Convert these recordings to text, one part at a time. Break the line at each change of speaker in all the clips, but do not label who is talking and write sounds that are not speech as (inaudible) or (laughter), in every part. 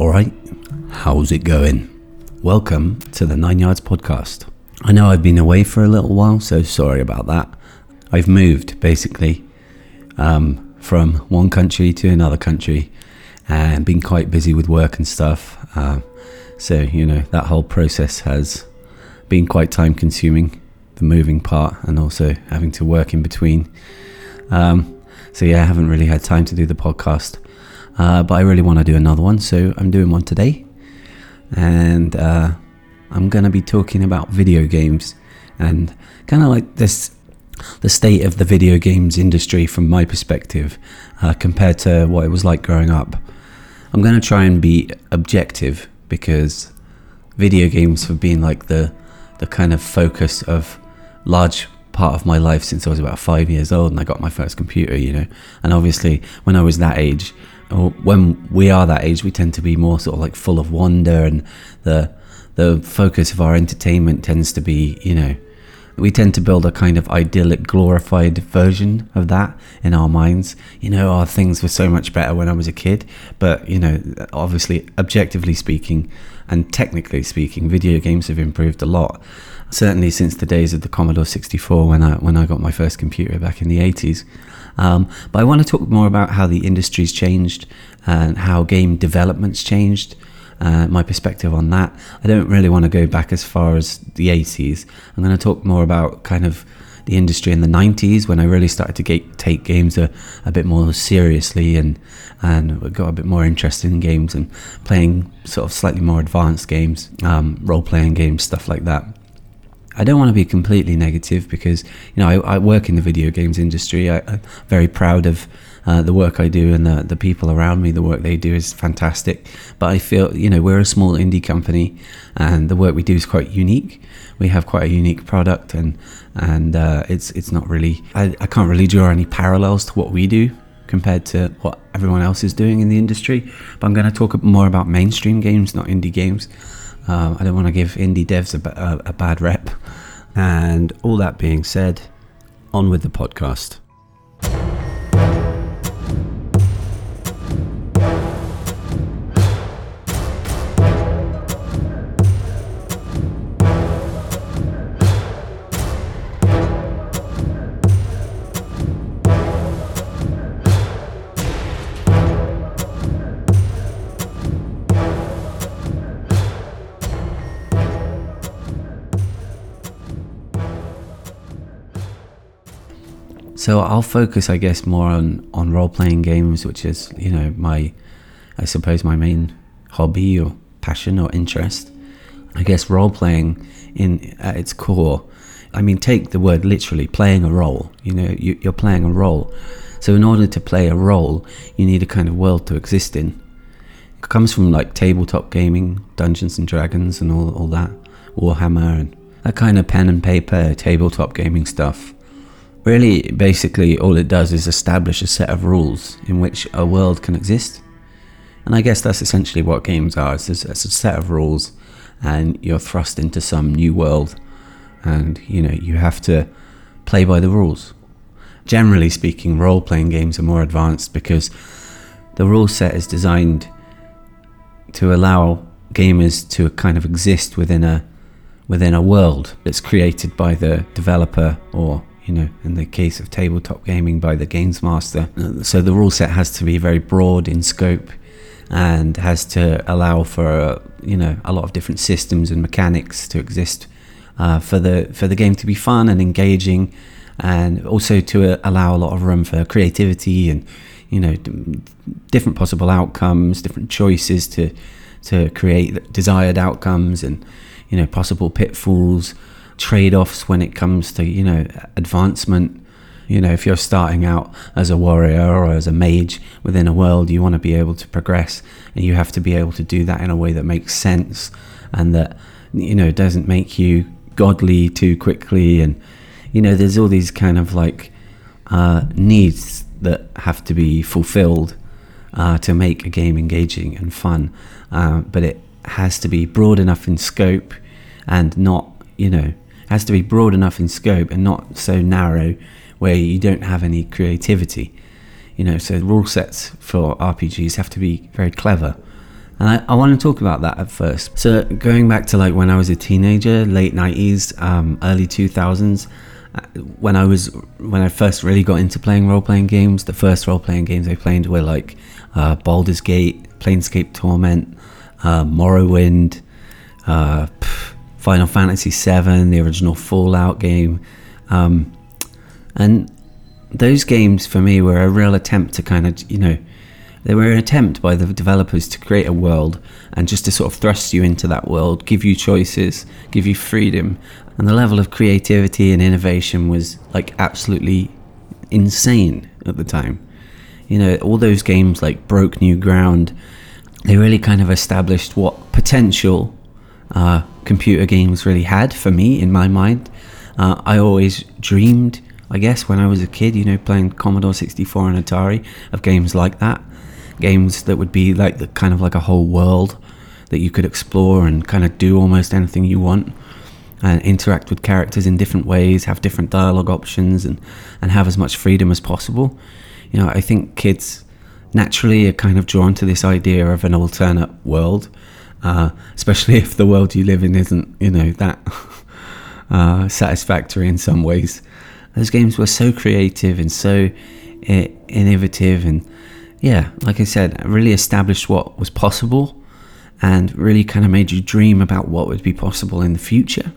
All right, how's it going? Welcome to the Nine Yards Podcast. I know I've been away for a little while, so sorry about that. I've moved basically um, from one country to another country and been quite busy with work and stuff. Uh, so, you know, that whole process has been quite time consuming, the moving part, and also having to work in between. Um, so, yeah, I haven't really had time to do the podcast. Uh, but I really want to do another one, so I'm doing one today. And uh, I'm going to be talking about video games and kind of like this the state of the video games industry from my perspective uh, compared to what it was like growing up. I'm going to try and be objective because video games have been like the the kind of focus of large part of my life since I was about five years old and I got my first computer, you know. And obviously, when I was that age, Oh, when we are that age, we tend to be more sort of like full of wonder, and the the focus of our entertainment tends to be, you know, we tend to build a kind of idyllic, glorified version of that in our minds. You know, our things were so much better when I was a kid, but you know, obviously, objectively speaking, and technically speaking, video games have improved a lot. Certainly since the days of the Commodore 64 when I when I got my first computer back in the 80s. Um, but I want to talk more about how the industry's changed and how game development's changed. Uh, my perspective on that. I don't really want to go back as far as the 80s. I'm going to talk more about kind of the industry in the 90s when I really started to get, take games a, a bit more seriously and and got a bit more interested in games and playing sort of slightly more advanced games, um, role playing games, stuff like that. I don't want to be completely negative because you know I, I work in the video games industry. I, am very proud of uh, the work I do and the the people around me. The work they do is fantastic. But I feel you know we're a small indie company, and the work we do is quite unique. We have quite a unique product, and and uh, it's it's not really. I, I can't really draw any parallels to what we do compared to what everyone else is doing in the industry. But I'm going to talk more about mainstream games, not indie games. Um, I don't want to give indie devs a, a, a bad rep. And all that being said, on with the podcast. So I'll focus, I guess, more on, on role playing games, which is, you know, my, I suppose, my main hobby or passion or interest. I guess role playing, in at its core, I mean, take the word literally, playing a role. You know, you, you're playing a role. So in order to play a role, you need a kind of world to exist in. It comes from like tabletop gaming, Dungeons and Dragons, and all all that, Warhammer, and that kind of pen and paper tabletop gaming stuff Really, basically, all it does is establish a set of rules in which a world can exist. And I guess that's essentially what games are it's a, it's a set of rules, and you're thrust into some new world, and you know, you have to play by the rules. Generally speaking, role playing games are more advanced because the rule set is designed to allow gamers to kind of exist within a within a world that's created by the developer or you know, in the case of tabletop gaming by the games master. So the rule set has to be very broad in scope and has to allow for you know a lot of different systems and mechanics to exist uh, for the for the game to be fun and engaging, and also to uh, allow a lot of room for creativity and you know different possible outcomes, different choices to to create desired outcomes and you know possible pitfalls trade-offs when it comes to you know advancement. You know if you're starting out as a warrior or as a mage within a world you want to be able to progress and you have to be able to do that in a way that makes sense and that you know doesn't make you godly too quickly and you know there's all these kind of like uh, needs that have to be fulfilled uh, to make a game engaging and fun uh, but it has to be broad enough in scope and not you know has to be broad enough in scope and not so narrow where you don't have any creativity. You know, so rule sets for RPGs have to be very clever And I, I want to talk about that at first. So, going back to like when I was a teenager, late 90s, um, early 2000s, uh, when I was when I first really got into playing role playing games, the first role playing games I played were like uh, Baldur's Gate, Planescape Torment, uh, Morrowind, uh, Final Fantasy VII, the original Fallout game, um, and those games for me were a real attempt to kind of you know they were an attempt by the developers to create a world and just to sort of thrust you into that world, give you choices, give you freedom. And the level of creativity and innovation was like absolutely insane at the time. You know, all those games like broke new ground. They really kind of established what potential uh, computer games really had for me in my mind. Uh, I always dreamed, I guess, when I was a kid, you know, playing Commodore 64 and Atari, of games like that games that would be like the kind of like a whole world that you could explore and kind of do almost anything you want and interact with characters in different ways, have different dialogue options, and, and have as much freedom as possible. You know, I think kids naturally are kind of drawn to this idea of an alternate world, uh, especially if the world you live in isn't, you know, that (laughs) uh, satisfactory in some ways. Those games were so creative and so innovative and yeah, like I said, really established what was possible and really kind of made you dream about what would be possible in the future.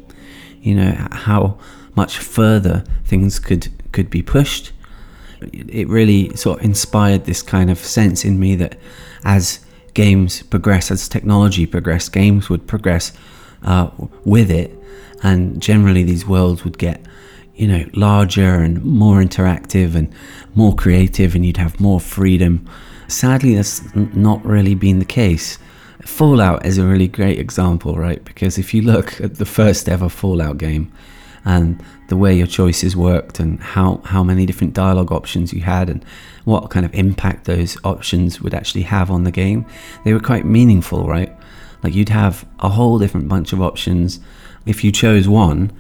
You know, how much further things could could be pushed. It really sort of inspired this kind of sense in me that as games progress, as technology progressed, games would progress uh, with it, and generally these worlds would get you know, larger and more interactive and more creative, and you'd have more freedom. Sadly, that's not really been the case. Fallout is a really great example, right? Because if you look at the first ever Fallout game and the way your choices worked and how, how many different dialogue options you had and what kind of impact those options would actually have on the game, they were quite meaningful, right? Like you'd have a whole different bunch of options. If you chose one,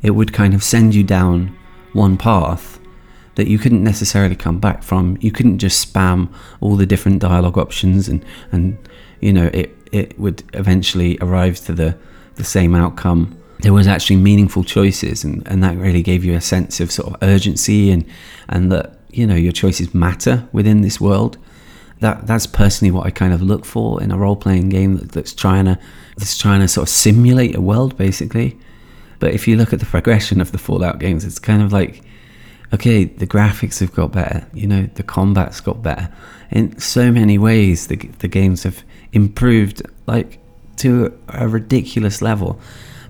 it would kind of send you down one path that you couldn't necessarily come back from. You couldn't just spam all the different dialogue options and, and you know, it, it would eventually arrive to the, the same outcome. There was actually meaningful choices and, and that really gave you a sense of sort of urgency and, and that, you know, your choices matter within this world. That that's personally what I kind of look for in a role playing game that, that's trying to that's trying to sort of simulate a world basically. But if you look at the progression of the Fallout games, it's kind of like, okay, the graphics have got better, you know, the combat's got better. In so many ways, the, the games have improved like to a ridiculous level.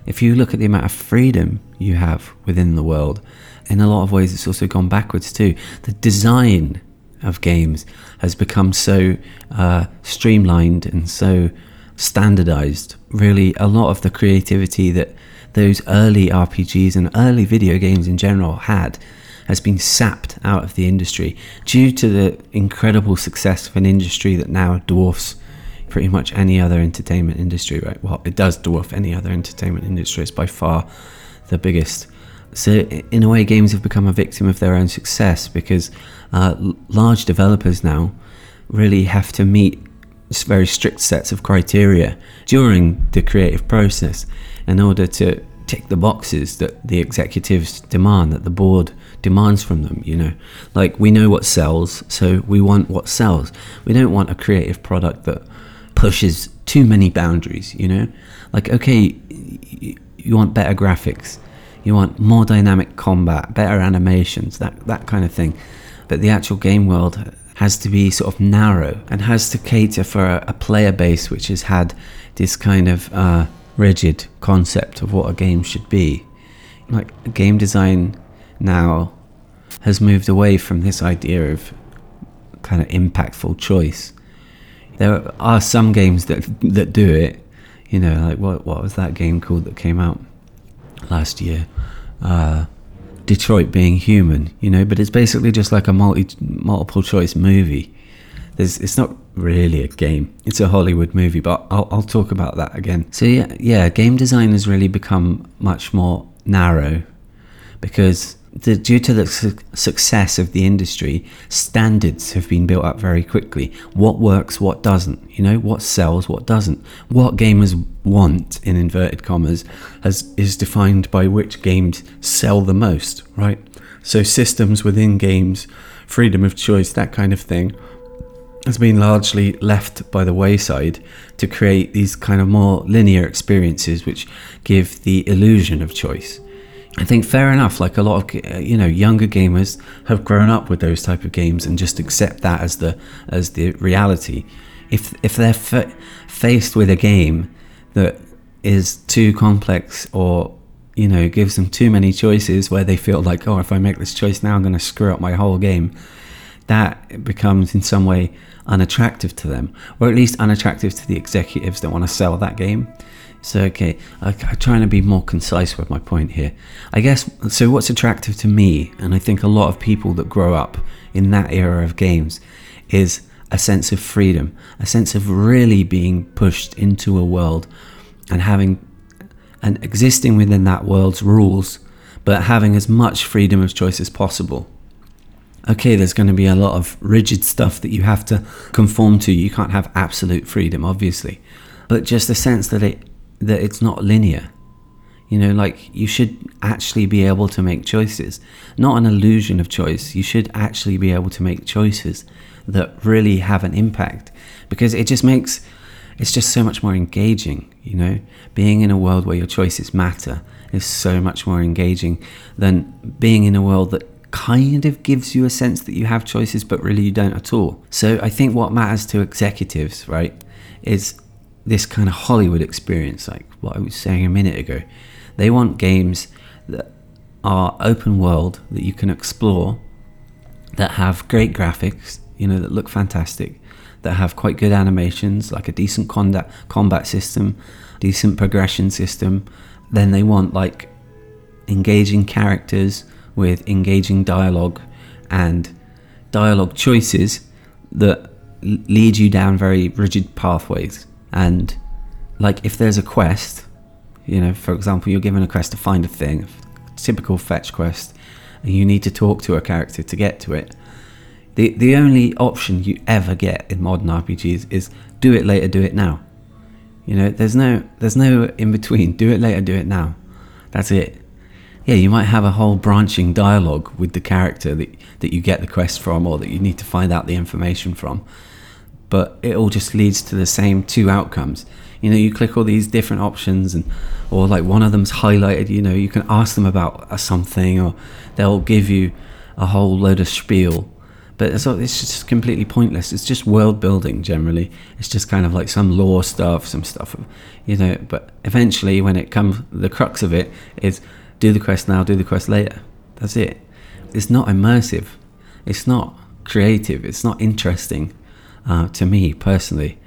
If you look at the amount of freedom you have within the world, in a lot of ways, it's also gone backwards too. The design of games has become so uh, streamlined and so standardized. Really, a lot of the creativity that those early RPGs and early video games in general had has been sapped out of the industry due to the incredible success of an industry that now dwarfs pretty much any other entertainment industry, right? Well, it does dwarf any other entertainment industry. It's by far the biggest. So, in a way, games have become a victim of their own success because uh, large developers now really have to meet very strict sets of criteria during the creative process in order to tick the boxes that the executives demand, that the board demands from them, you know. Like we know what sells, so we want what sells. We don't want a creative product that pushes too many boundaries, you know. Like okay, you want better graphics, you want more dynamic combat, better animations, that that kind of thing. But the actual game world has to be sort of narrow and has to cater for a, a player base which has had this kind of uh, rigid concept of what a game should be. Like game design now has moved away from this idea of kind of impactful choice. There are some games that that do it. You know, like what what was that game called that came out last year? Uh, Detroit being Human. You know, but it's basically just like a multi multiple choice movie there's it's not really a game. It's a Hollywood movie, but I'll, I'll talk about that again. So yeah, yeah, game design has really become much more narrow because the, due to the su- success of the industry, standards have been built up very quickly. What works, what doesn't, you know, what sells, what doesn't. What gamers want, in inverted commas, has, is defined by which games sell the most, right? So systems within games, freedom of choice, that kind of thing, has been largely left by the wayside to create these kind of more linear experiences which give the illusion of choice. I think fair enough. Like a lot of uh, you know younger gamers have grown up with those type of games and just accept that as the as the reality. If if they're fa- faced with a game that is too complex or you know gives them too many choices where they feel like oh if I make this choice now I'm going to screw up my whole game, that becomes in some way unattractive to them, or at least unattractive to the executives that want to sell that game. So, okay, I, am trying to be more concise with my point here. I guess, so what's attractive to me, and I think a lot of people that grow up in that era of games, is a sense of freedom, a sense of really being pushed into a world and having and existing within that world's rules, but having as much freedom of choice as possible. Okay, there's going to be a lot of rigid stuff that you have to conform to. You can't have absolute freedom, obviously, but just the sense that it that it's not linear. You know, like you should actually be able to make choices, not an illusion of choice. You should actually be able to make choices that really have an impact because it just makes it's just so much more engaging, you know. Being in a world where your choices matter is so much more engaging than being in a world that kind of gives you a sense that you have choices but really you don't at all. So I think what matters to executives, right, is this kind of Hollywood experience, like what I was saying a minute ago. They want games that are open world that you can explore, that have great graphics, you know, that look fantastic, that have quite good animations, like a decent combat combat system, decent progression system. Then they want like engaging characters with engaging dialogue and dialogue choices that lead you down very rigid pathways and like if there's a quest, you know, for example, you're given a quest to find a thing, typical fetch quest, and you need to talk to a character to get to it. The the only option you ever get in modern RPGs is do it later, do it now. You know, there's no there's no in between. Do it later, do it now. That's it. Yeah, you might have a whole branching dialogue with the character that that you get the quest from or that you need to find out the information from but it all just leads to the same two outcomes. You know, you click all these different options, and or like one of them's highlighted. You know, you can ask them about something, or they'll give you a whole load of spiel. But it's, it's just completely pointless. It's just world building generally. It's just kind of like some lore stuff, some stuff, you know. But eventually, when it comes, the crux of it is do the quest now, do the quest later. That's it. It's not immersive. It's not creative. It's not interesting uh, to me personally.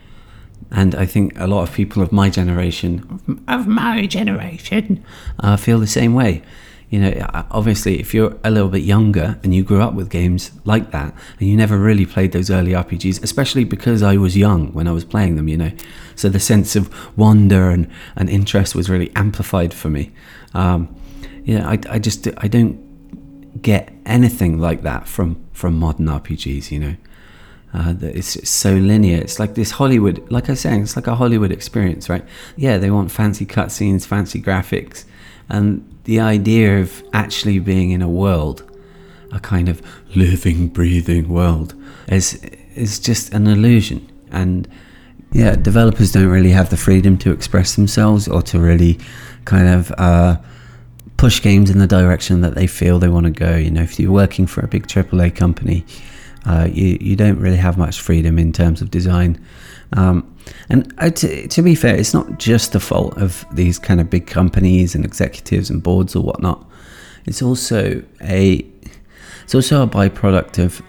And I think a lot of people of my generation, of my generation, uh, feel the same way. You know, uh, obviously, if you're a little bit younger and you grew up with games like that, and you never really played those early RPGs, especially because I was young when I was playing them, you know, so the sense of wonder and, and interest was really amplified for me. Um, yeah, I, I just I don't get anything like that from from modern RPGs, you know. Uh, that it's, so linear. It's like this Hollywood, like I was saying, it's like a Hollywood experience, right? Yeah, they want fancy cutscenes, fancy graphics, and the idea of actually being in a world, a kind of living, breathing world, is is just an illusion. And yeah, developers don't really have the freedom to express themselves or to really kind of. Uh, push games in the direction that they feel they want to go. You know, if you're working for a big AAA company, uh, you you don't really have much freedom in terms of design. Um, and uh, to, to be fair, it's not just the fault of these kind of big companies and executives and boards or whatnot. It's also a it's also a byproduct of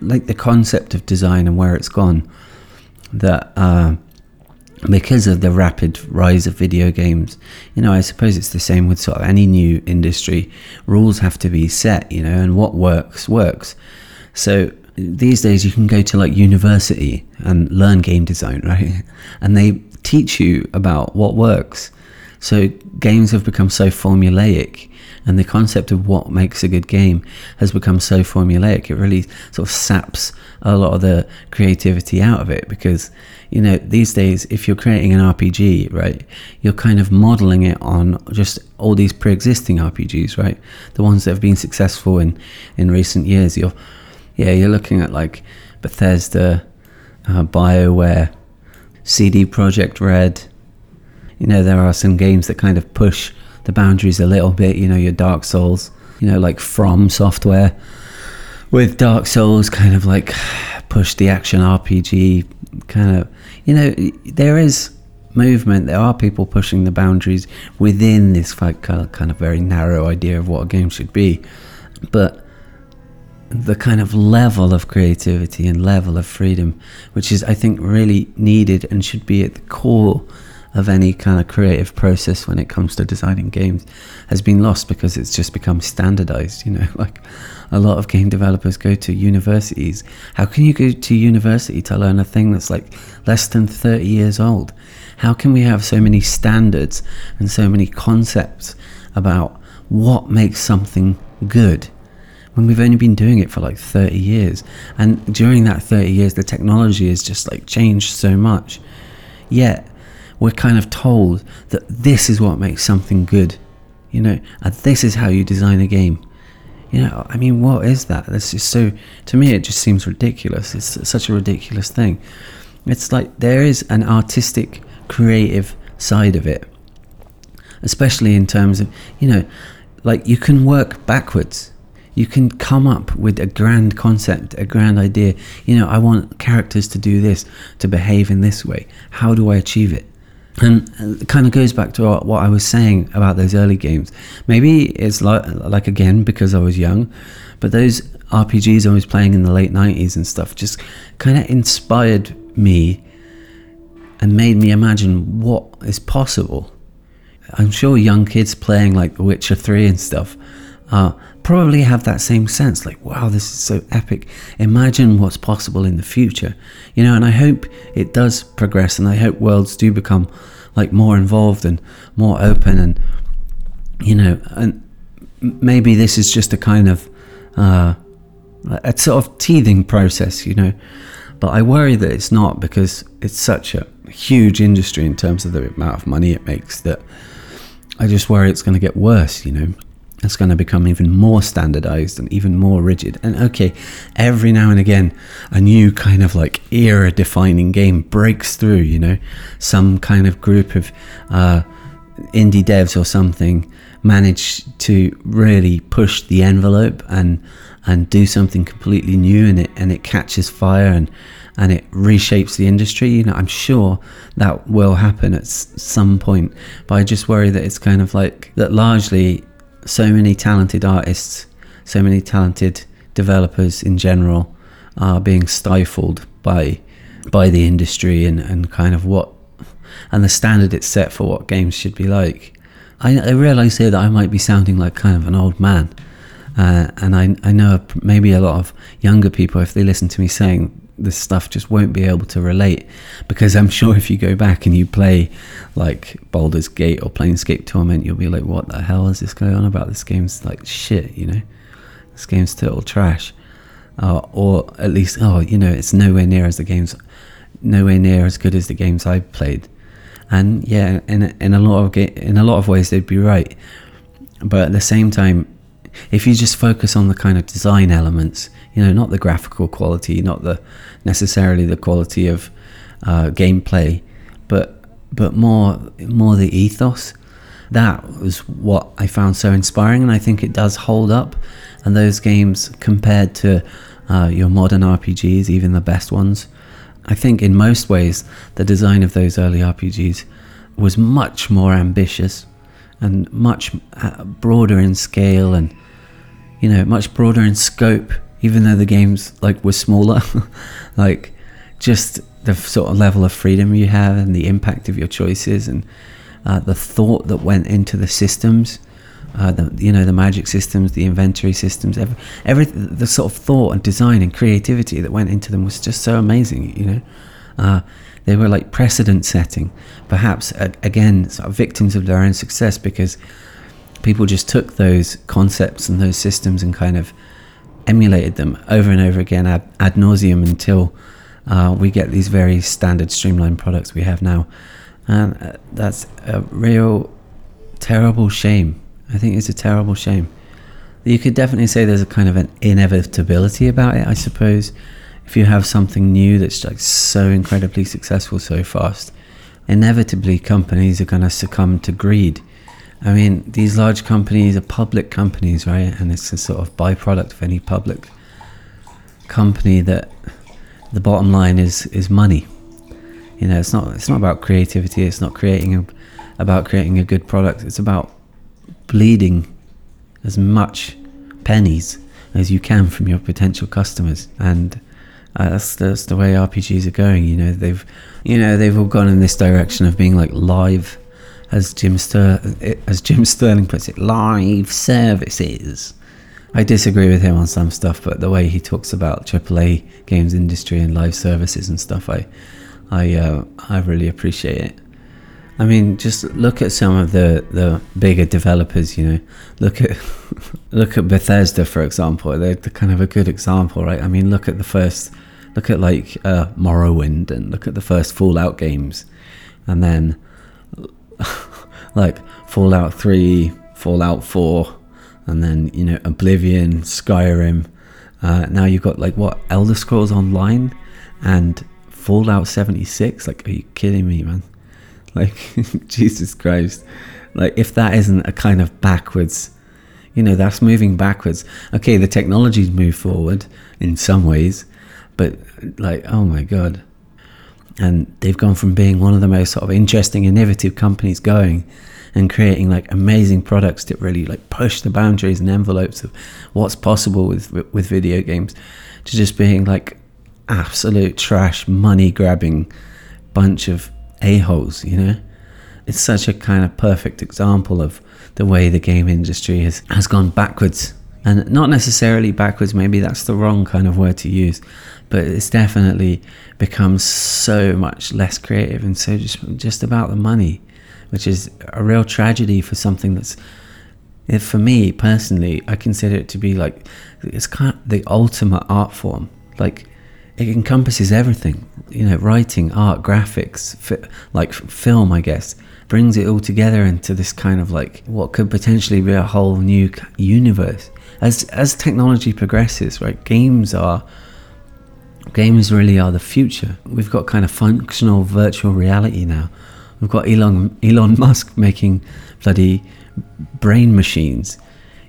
like the concept of design and where it's gone. That uh, because of the rapid rise of video games, you know, I suppose it's the same with sort of any new industry. Rules have to be set, you know, and what works works. So these days you can go to like university and learn game design, (laughs) right? And they teach you about what works. So games have become so formulaic, and the concept of what makes a good game has become so formulaic. It really sort of saps a lot of the creativity out of it because you know these days if you're creating an RPG, right, you're kind of modeling it on just all these pre-existing RPGs, right? The ones that have been successful in in recent years. You're yeah, you're looking at like Bethesda, uh, BioWare, CD Projekt Red you know, there are some games that kind of push the boundaries a little bit, you know, your Dark Souls, you know, like From Software with Dark Souls kind of like push the action RPG kind of, you know, there is movement. There are people pushing the boundaries within this kind of, kind of very narrow idea of what a game should be. But the kind of level of creativity and level of freedom, which is, I think, really needed and should be at the core of any kind of creative process when it comes to designing games has been lost because it's just become standardized. You know, (laughs) like a lot of game developers go to universities. How can you go to university to learn a thing that's like less than 30 years old? How can we have so many standards and so many concepts about what makes something good? When we've only been doing it for like 30 years. And during that 30 years, the technology has just like changed so much. Yet, we're kind of told that this is what makes something good, you know, and this is how you design a game. You know, I mean, what is that? This is so, to me, it just seems ridiculous. It's such a ridiculous thing. It's like there is an artistic, creative side of it, especially in terms of, you know, like you can work backwards. You can come up with a grand concept, a grand idea. You know, I want characters to do this, to behave in this way. How do I achieve it? and it kind of goes back to what I was saying about those early games. Maybe it's like, like again because I was young, but those RPGs I was playing in the late '90s and stuff just kind of inspired me and made me imagine what is possible. I'm sure young kids playing like The Witcher 3 and stuff uh, probably have that same sense like, wow, this is so epic. Imagine what's possible in the future. You know, and I hope it does progress and I hope worlds do become like more involved and more open and, you know, and maybe this is just a kind of, uh, a sort of teething process, you know. But I worry that it's not because it's such a huge industry in terms of the amount of money it makes that I just worry it's going to get worse, you know it's going to become even more standardized and even more rigid. And okay, every now and again, a new kind of like era defining game breaks through, you know, some kind of group of uh, indie devs or something manage to really push the envelope and and do something completely new and it and it catches fire and and it reshapes the industry you know i'm sure that will happen at some point but i just worry that it's kind of like that largely so many talented artists, so many talented developers in general are being stifled by by the industry and, and kind of what and the standard it's set for what games should be like. I, I realize here that I might be sounding like kind of an old man, uh, and I I know maybe a lot of younger people if they listen to me saying this stuff just won't be able to relate because I'm sure if you go back and you play like Baldur's Gate or Planescape Torment, you'll be like, what the hell is this going on about? This game's like shit, you know? This game's total trash. Uh, or at least, oh, you know, it's nowhere near as the games, nowhere near as good as the games I've played. And yeah, in in a lot of ga- in a lot of ways, they'd be right. But at the same time, if you just focus on the kind of design elements, you know, not the graphical quality, not the necessarily the quality of uh, gameplay, but but more more the ethos. That was what I found so inspiring, and I think it does hold up. And those games, compared to uh, your modern RPGs, even the best ones, I think in most ways the design of those early RPGs was much more ambitious and much uh, broader in scale and you know much broader in scope even though the games like were smaller (laughs) like just the sort of level of freedom you have and the impact of your choices and uh, the thought that went into the systems uh, the, you know the magic systems the inventory systems every, every the sort of thought and design and creativity that went into them was just so amazing you know? Uh, they were like precedent setting, perhaps again sort of victims of their own success because people just took those concepts and those systems and kind of emulated them over and over again ad, ad nauseum until uh, we get these very standard streamlined products we have now. And uh, that's a real terrible shame. I think it's a terrible shame. You could definitely say there's a kind of an inevitability about it, I suppose. If you have something new that's like so incredibly successful so fast, inevitably companies are going to succumb to greed. I mean, these large companies are public companies, right? And it's a sort of byproduct of any public company that the bottom line is is money. You know, it's not it's not about creativity. It's not creating a, about creating a good product. It's about bleeding as much pennies as you can from your potential customers and uh, that's that's the way RPGs are going you know they've you know they've all gone in this direction of being like live as Jim Ster- as Jim Sterling puts it live services I disagree with him on some stuff but the way he talks about AAA games industry and live services and stuff I I uh, I really appreciate it I mean, just look at some of the, the bigger developers. You know, look at (laughs) look at Bethesda for example. They're kind of a good example, right? I mean, look at the first, look at like uh, Morrowind, and look at the first Fallout games, and then (laughs) like Fallout Three, Fallout Four, and then you know Oblivion, Skyrim. Uh, now you've got like what Elder Scrolls Online and Fallout 76. Like, are you kidding me, man? (laughs) Like, (laughs) Jesus Christ. Like, if that isn't a kind of backwards, you know, that's moving backwards. Okay, the technology's moved forward in some ways, but like, oh my God. And they've gone from being one of the most sort of interesting, innovative companies going and creating like amazing products that really like push the boundaries and envelopes of what's possible with with video games to just being like absolute trash money grabbing bunch of a-holes, you know? It's such a kind of perfect example of the way the game industry has, has gone backwards. And not necessarily backwards, maybe that's the wrong kind of word to use, but it's definitely become so much less creative and so just, just about the money, which is a real tragedy for something that's for me personally, I consider it to be like it's kind of the ultimate art form. Like it encompasses everything you know writing art graphics fi- like film i guess brings it all together into this kind of like what could potentially be a whole new universe as as technology progresses right games are games really are the future. We've got kind of functional virtual reality now. We've got elon elon musk (laughs) making bloody brain machines.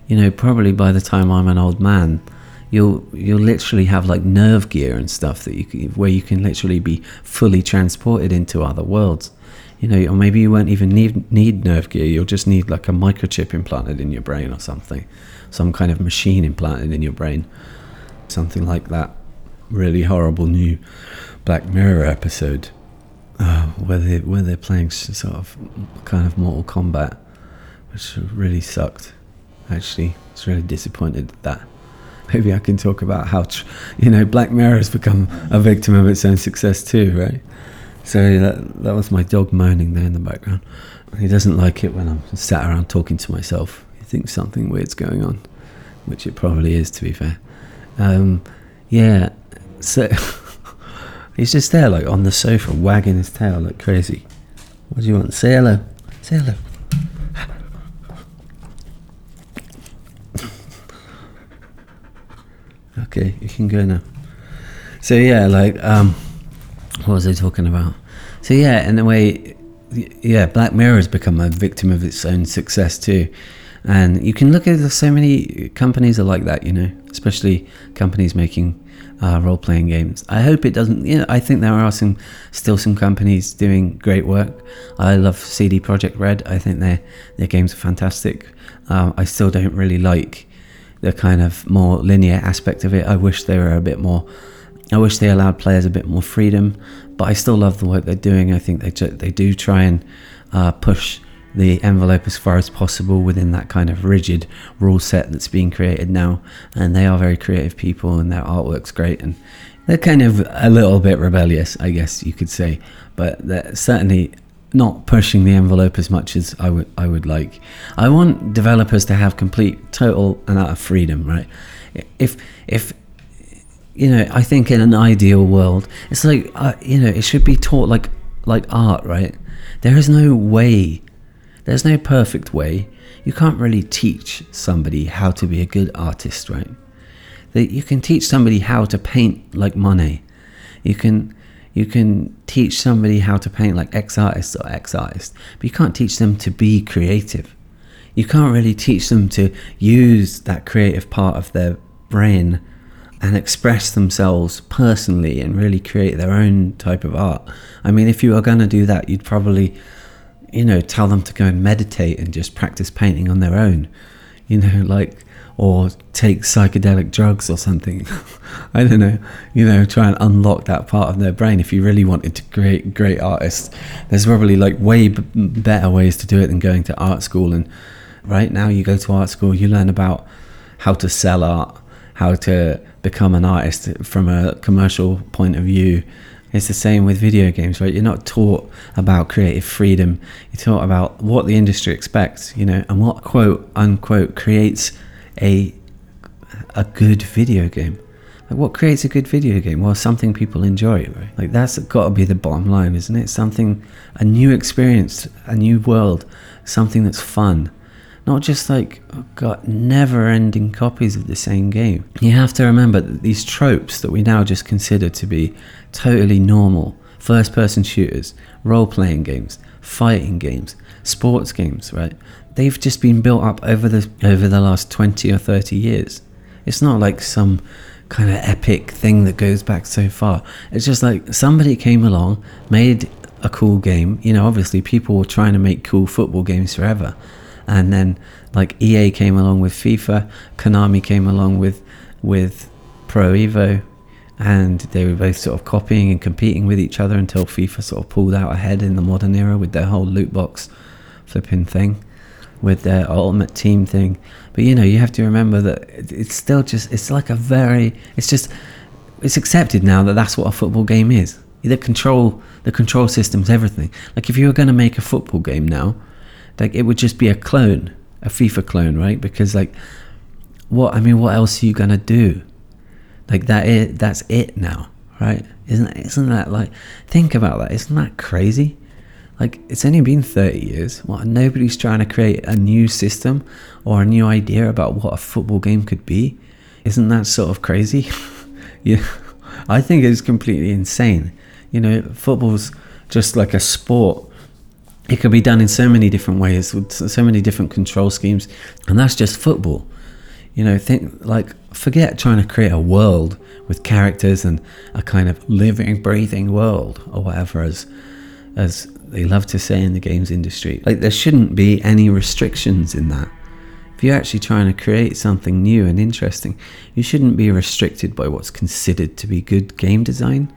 You know probably by the time i'm an old man you'll you'll literally have like nerve gear and stuff that you can, where you can literally be fully transported into other worlds. You know or maybe you won't even need need nerve gear. You'll just need like a microchip implanted in your brain or something. Some kind of machine implanted in your brain. Something like that really horrible new black mirror episode uh, where they where they're playing sort of kind of mortal kombat which really sucked actually it's really disappointed at that maybe I can talk about how, tr- you know, Black Mirror has become a victim of its own success too, right? So that, that was my dog moaning there in the background. He doesn't like it when I'm sat around talking to myself. He thinks something weird's going on, which it probably is, to be fair. Um, yeah, so (laughs) he's just there, like on the sofa, wagging his tail like crazy. What do you want? Say hello. Say hello. (laughs) Okay, you can go now. So yeah, like um, what was I talking about? So yeah, in a way, yeah, Black Mirror has become a victim of its own success too. And you can look at so many companies are like that, you know, especially companies making uh, role-playing games. I hope it doesn't. You know, I think there are some still some companies doing great work. I love CD Projekt Red. I think their their games are fantastic. Uh, I still don't really like the kind of more linear aspect of it. I wish they were a bit more. I wish they allowed players a bit more freedom, but I still love the work they're doing. I think they they do try and uh, push the envelope as far as possible within that kind of rigid rule set that's being created now. And they are very creative people, and their artwork's great, and they're kind of a little bit rebellious, I guess you could say, but they're certainly not pushing the envelope as much as I would I would like. I want developers to have complete, total, and utter freedom. Right? If if you know, I think in an ideal world, it's like uh, you know, it should be taught like like art. Right? There is no way. There's no perfect way. You can't really teach somebody how to be a good artist, right? That you can teach somebody how to paint like Monet. You can you can teach somebody how to paint like X artist or X artist, but you can't teach them to be creative. You can't really teach them to use that creative part of their brain and express themselves personally and really create their own type of art. I mean, if you are going to do that, you'd probably, you know, tell them to go and meditate and just practice painting on their own. You know, (laughs) like or take psychedelic drugs or something. (laughs) I don't know, you know, try and unlock that part of their brain. If you really wanted to create great artists, there's probably like way b- better ways to do it than going to art school. And right now, you go to art school, you learn about how to sell art, how to become an artist from a commercial point of view. It's the same with video games, right? You're not taught about creative freedom. You're taught about what the industry expects, you know, and what quote unquote creates a a good video game. Like what creates a good video game? Well, something people enjoy, right? Like that's got to be the bottom line, isn't it? Something, a new experience, a new world, something that's fun, not just like oh god, never-ending copies of the same game. You have to remember that these tropes that we now just consider to be totally normal, first-person shooters, role-playing games, fighting games, sports games, right? they've just been built up over the over the last 20 or 30 years it's not like some kind of epic thing that goes back so far it's just like somebody came along made a cool game you know obviously people were trying to make cool football games forever and then like EA came along with FIFA Konami came along with with Pro Evo and they were both sort of copying and competing with each other until FIFA sort of pulled out ahead in the modern era with their whole loot box flipping thing with their ultimate team thing. But you know, you have to remember that it's still just it's like a very it's just it's accepted now that that's what a football game is. The control the control system's everything. Like if you were going to make a football game now, like it would just be a clone, a FIFA clone, right? Because like what I mean, what else are you to do? Like that it that's it now, right? Isn't isn't that like think about that? Isn't that crazy? Like, it's only been 30 years. What, nobody's trying to create a new system or a new idea about what a football game could be. Isn't that sort of crazy? (laughs) yeah, I think it's completely insane. You know, football's just like a sport. It could be done in so many different ways with so many different control schemes, and that's just football. You know, think like forget trying to create a world with characters and a kind of living, breathing world or whatever as as they love to say in the games industry. Like, there shouldn't be any restrictions in that. If you're actually trying to create something new and interesting, you shouldn't be restricted by what's considered to be good game design.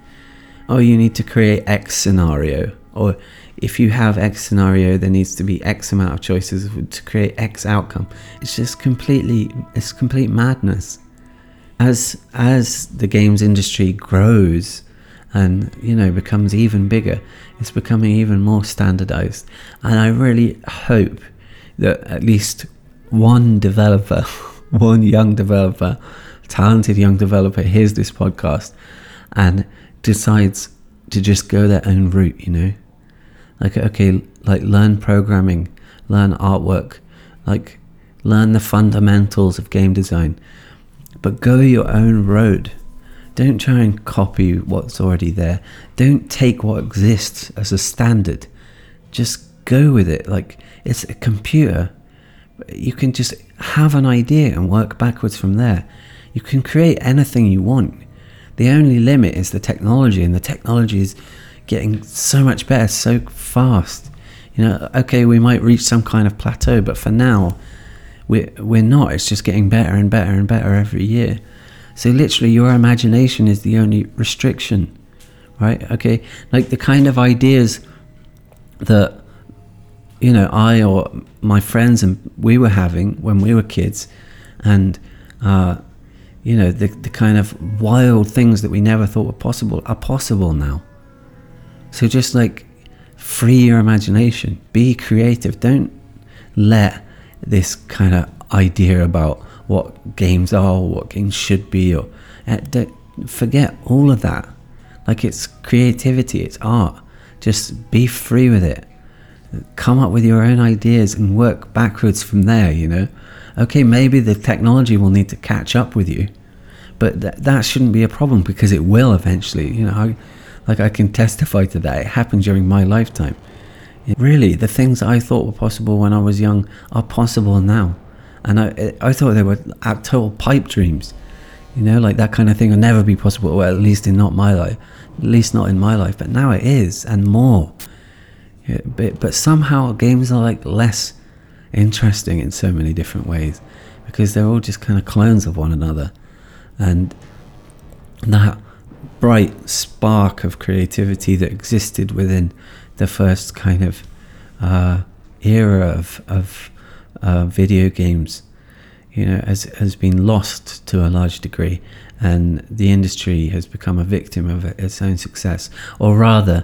Oh, you need to create X scenario. Or if you have X scenario, there needs to be X amount of choices to create X outcome. It's just completely, it's complete madness. As as the games industry grows, and you know becomes even bigger it's becoming even more standardized and i really hope that at least one developer (laughs) one young developer talented young developer hears this podcast and decides to just go their own route you know like okay like learn programming learn artwork like learn the fundamentals of game design but go your own road don't try and copy what's already there. Don't take what exists as a standard. Just go with it. Like it's a computer. You can just have an idea and work backwards from there. You can create anything you want. The only limit is the technology, and the technology is getting so much better so fast. You know, okay, we might reach some kind of plateau, but for now, we're, we're not. It's just getting better and better and better every year. So literally, your imagination is the only restriction, right? Okay, like the kind of ideas that you know I or my friends and we were having when we were kids, and uh, you know, the, the kind of wild things that we never thought were possible are possible now. So just like free your imagination, be creative. Don't let this kind of idea about what games are, or what games should be, or uh, forget all of that. Like it's creativity, it's art. Just be free with it. Come up with your own ideas and work backwards from there, you know. Okay, maybe the technology will need to catch up with you, but th- that shouldn't be a problem because it will eventually, you know. I, like I can testify to that. It happened during my lifetime. Really, the things I thought were possible when I was young are possible now. And I, I thought they were total pipe dreams. You know, like that kind of thing will never be possible, well, at least in not my life, at least not in my life. But now it is, and more. Yeah, but, but somehow games are like less interesting in so many different ways because they're all just kind of clones of one another. And that bright spark of creativity that existed within the first kind of uh, era of, of uh, video games, you know, has, has been lost to a large degree. And the industry has become a victim of its own success, or rather,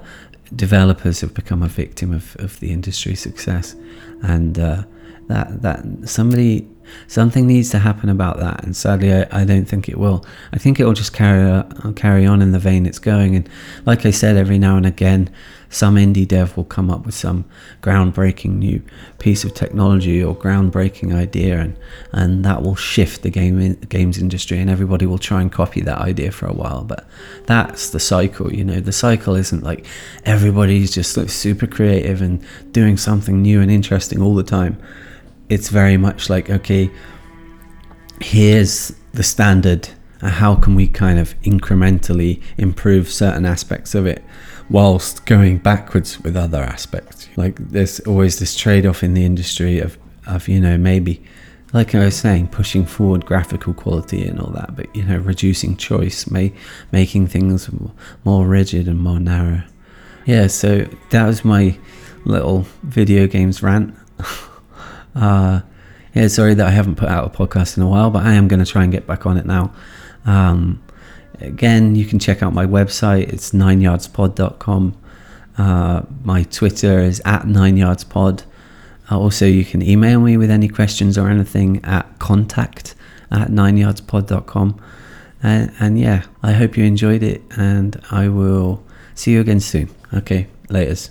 developers have become a victim of, of the industry success. And uh, that, that somebody something needs to happen about that and sadly I, I don't think it will. I think it will just carry uh, carry on in the vein it's going and like I said every now and again some indie dev will come up with some groundbreaking new piece of technology or groundbreaking idea and and that will shift the game in, games industry and everybody will try and copy that idea for a while but that's the cycle you know? The cycle isn't like everybody's just like super creative and doing something new and interesting all the time it's very much like okay here's the standard and how can we kind of incrementally improve certain aspects of it whilst going backwards with other aspects like there's always this trade-off in the industry of of you know maybe like I was saying, pushing forward graphical quality and all that, but you know, reducing choice, may, making things more rigid and more narrow. Yeah, so that was my little video games rant. (laughs) Uh, yeah, sorry that I haven't put out a podcast in a while, but I am going to try and get back on it now. Um, again, you can check out my website. It's nineyardspod.com. Uh, my Twitter is at nineyardspod. Uh, also, you can email me with any questions or anything at contact at nineyardspod.com. And, and yeah, I hope you enjoyed it, and I will see you again soon. Okay, laters.